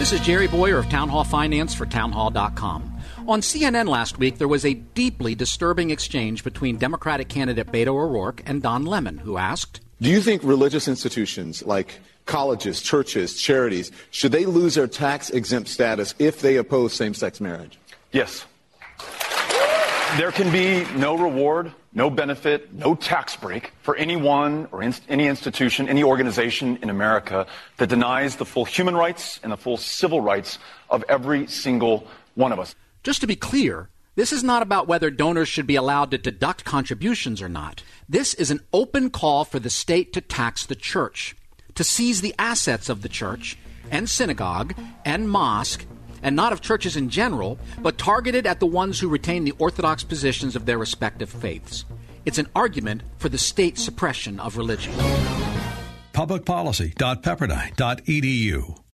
This is Jerry Bowyer of Town Hall Finance for townhall.com. On CNN last week, there was a deeply disturbing exchange between Democratic candidate Beto O'Rourke and Don Lemon, who asked Do you think religious institutions like colleges, churches, charities, should they lose their tax exempt status if they oppose same sex marriage? Yes. There can be no reward, no benefit, no tax break for anyone or any institution, any organization in America that denies the full human rights and the full civil rights of every single one of us. Just to be clear, this is not about whether donors should be allowed to deduct contributions or not. This is an open call for the state to tax the church, to seize the assets of the church and synagogue and mosque and not of churches in general, but targeted at the ones who retain the orthodox positions of their respective faiths. It's an argument for the state suppression of religion. Publicpolicy.pepperdine.edu